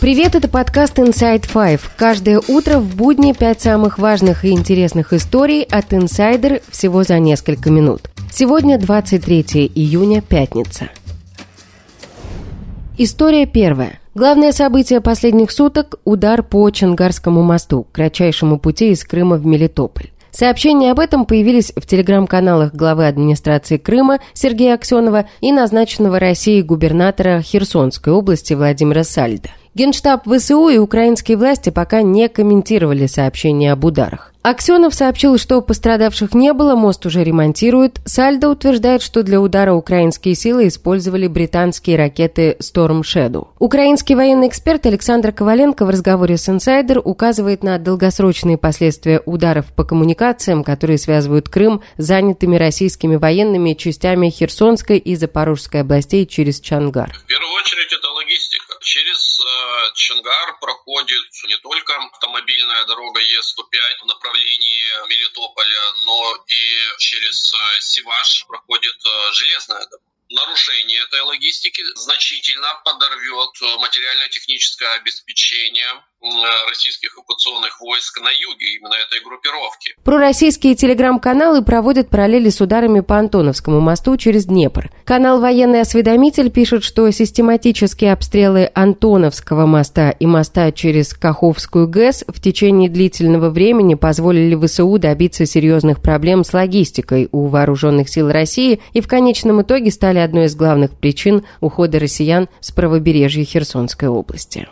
Привет, это подкаст Inside Five. Каждое утро в будни пять самых важных и интересных историй от Insider всего за несколько минут. Сегодня 23 июня, пятница. История первая. Главное событие последних суток – удар по Чангарскому мосту, кратчайшему пути из Крыма в Мелитополь. Сообщения об этом появились в телеграм-каналах главы администрации Крыма Сергея Аксенова и назначенного Россией губернатора Херсонской области Владимира Сальда. Генштаб ВСУ и украинские власти пока не комментировали сообщения об ударах. Аксенов сообщил, что пострадавших не было, мост уже ремонтируют. Сальдо утверждает, что для удара украинские силы использовали британские ракеты Storm Shadow. Украинский военный эксперт Александр Коваленко в разговоре с Insider указывает на долгосрочные последствия ударов по коммуникациям, которые связывают Крым с занятыми российскими военными частями Херсонской и Запорожской областей через Чангар. В первую очередь. Через э, Чангар проходит не только автомобильная дорога Е105 в направлении Мелитополя, но и через э, Сиваш проходит э, железная дорога. Нарушение этой логистики значительно подорвет материально-техническое обеспечение российских оккупационных войск на юге, именно этой группировки. Пророссийские телеграм-каналы проводят параллели с ударами по Антоновскому мосту через Днепр. Канал «Военный осведомитель» пишет, что систематические обстрелы Антоновского моста и моста через Каховскую ГЭС в течение длительного времени позволили ВСУ добиться серьезных проблем с логистикой у вооруженных сил России и в конечном итоге стали одной из главных причин ухода россиян с правобережья Херсонской области.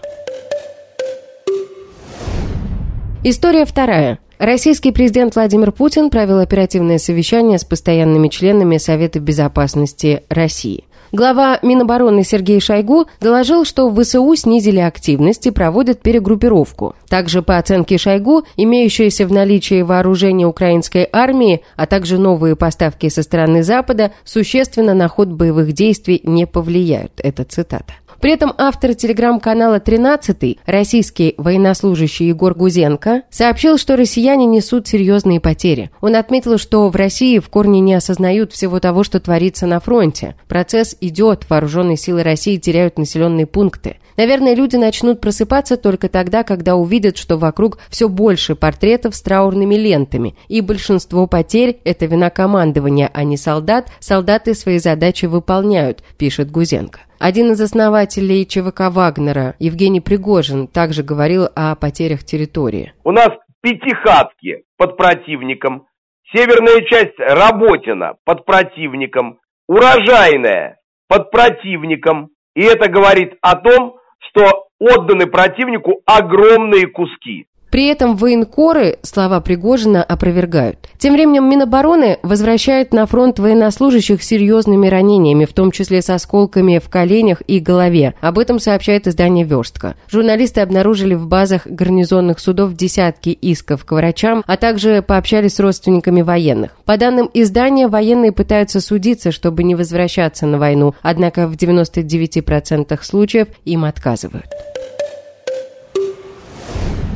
История вторая. Российский президент Владимир Путин провел оперативное совещание с постоянными членами Совета безопасности России. Глава Минобороны Сергей Шойгу доложил, что в ВСУ снизили активность и проводят перегруппировку. Также, по оценке Шойгу, имеющиеся в наличии вооружения украинской армии, а также новые поставки со стороны Запада существенно на ход боевых действий не повлияют. Это цитата. При этом автор телеграм-канала «13», российский военнослужащий Егор Гузенко, сообщил, что россияне несут серьезные потери. Он отметил, что в России в корне не осознают всего того, что творится на фронте. Процесс идет, вооруженные силы России теряют населенные пункты. Наверное, люди начнут просыпаться только тогда, когда увидят, что вокруг все больше портретов с траурными лентами, и большинство потерь – это вина командования, а не солдат. Солдаты свои задачи выполняют, пишет Гузенко. Один из основателей ЧВК «Вагнера», Евгений Пригожин, также говорил о потерях территории. У нас Пятихатки под противником, северная часть Работина под противником, Урожайная под противником. И это говорит о том, что отданы противнику огромные куски. При этом военкоры слова Пригожина опровергают. Тем временем Минобороны возвращает на фронт военнослужащих серьезными ранениями, в том числе с осколками в коленях и голове. Об этом сообщает издание «Верстка». Журналисты обнаружили в базах гарнизонных судов десятки исков к врачам, а также пообщались с родственниками военных. По данным издания, военные пытаются судиться, чтобы не возвращаться на войну, однако в 99% случаев им отказывают.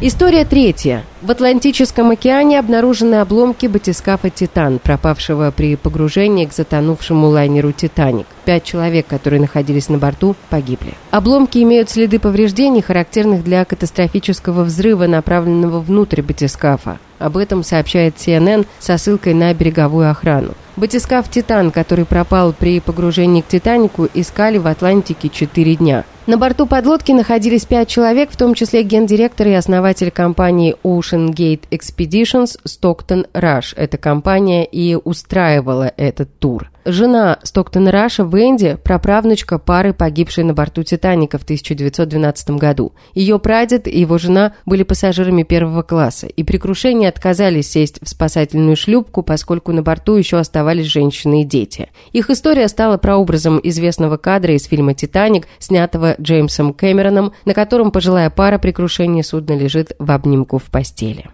История третья. В Атлантическом океане обнаружены обломки батискафа «Титан», пропавшего при погружении к затонувшему лайнеру «Титаник». Пять человек, которые находились на борту, погибли. Обломки имеют следы повреждений, характерных для катастрофического взрыва, направленного внутрь батискафа. Об этом сообщает CNN со ссылкой на береговую охрану. Батискаф «Титан», который пропал при погружении к «Титанику», искали в Атлантике 4 дня. На борту подлодки находились пять человек, в том числе гендиректор и основатель компании Ocean Gate Expeditions Stockton Rush. Эта компания и устраивала этот тур. Жена Стоктона Раша, Венди, праправнучка пары, погибшей на борту «Титаника» в 1912 году. Ее прадед и его жена были пассажирами первого класса, и при крушении отказались сесть в спасательную шлюпку, поскольку на борту еще оставались женщины и дети. Их история стала прообразом известного кадра из фильма «Титаник», снятого Джеймсом Кэмероном, на котором пожилая пара при крушении судна лежит в обнимку в постели.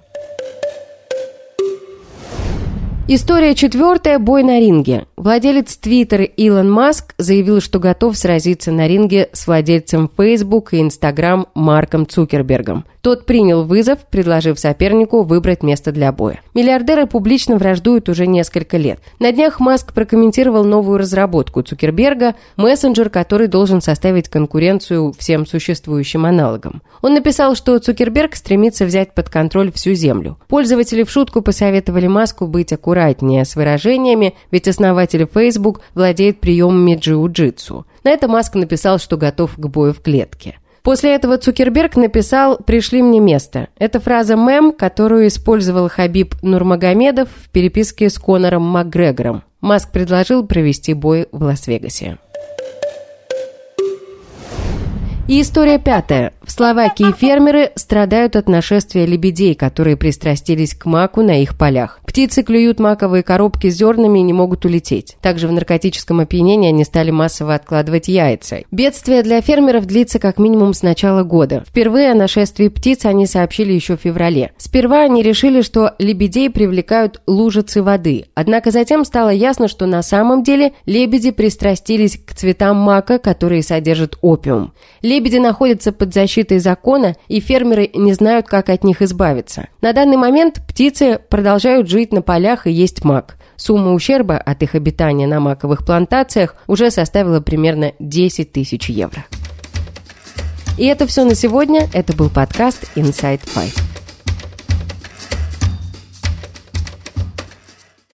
История четвертая – бой на ринге. Владелец Твиттера Илон Маск заявил, что готов сразиться на ринге с владельцем Facebook и Instagram Марком Цукербергом. Тот принял вызов, предложив сопернику выбрать место для боя. Миллиардеры публично враждуют уже несколько лет. На днях Маск прокомментировал новую разработку Цукерберга – мессенджер, который должен составить конкуренцию всем существующим аналогам. Он написал, что Цукерберг стремится взять под контроль всю Землю. Пользователи в шутку посоветовали Маску быть аккуратнее аккуратнее с выражениями, ведь основатель Facebook владеет приемами джиу-джитсу. На это Маск написал, что готов к бою в клетке. После этого Цукерберг написал «Пришли мне место». Это фраза мем, которую использовал Хабиб Нурмагомедов в переписке с Конором Макгрегором. Маск предложил провести бой в Лас-Вегасе. И история пятая. В Словакии фермеры страдают от нашествия лебедей, которые пристрастились к маку на их полях. Птицы клюют маковые коробки с зернами и не могут улететь. Также в наркотическом опьянении они стали массово откладывать яйца. Бедствие для фермеров длится как минимум с начала года. Впервые о нашествии птиц они сообщили еще в феврале. Сперва они решили, что лебедей привлекают лужицы воды. Однако затем стало ясно, что на самом деле лебеди пристрастились к цветам мака, которые содержат опиум. Лебеди находятся под защитой закона, и фермеры не знают, как от них избавиться. На данный момент птицы продолжают жить на полях и есть мак. Сумма ущерба от их обитания на маковых плантациях уже составила примерно 10 тысяч евро. И это все на сегодня. Это был подкаст Inside Five.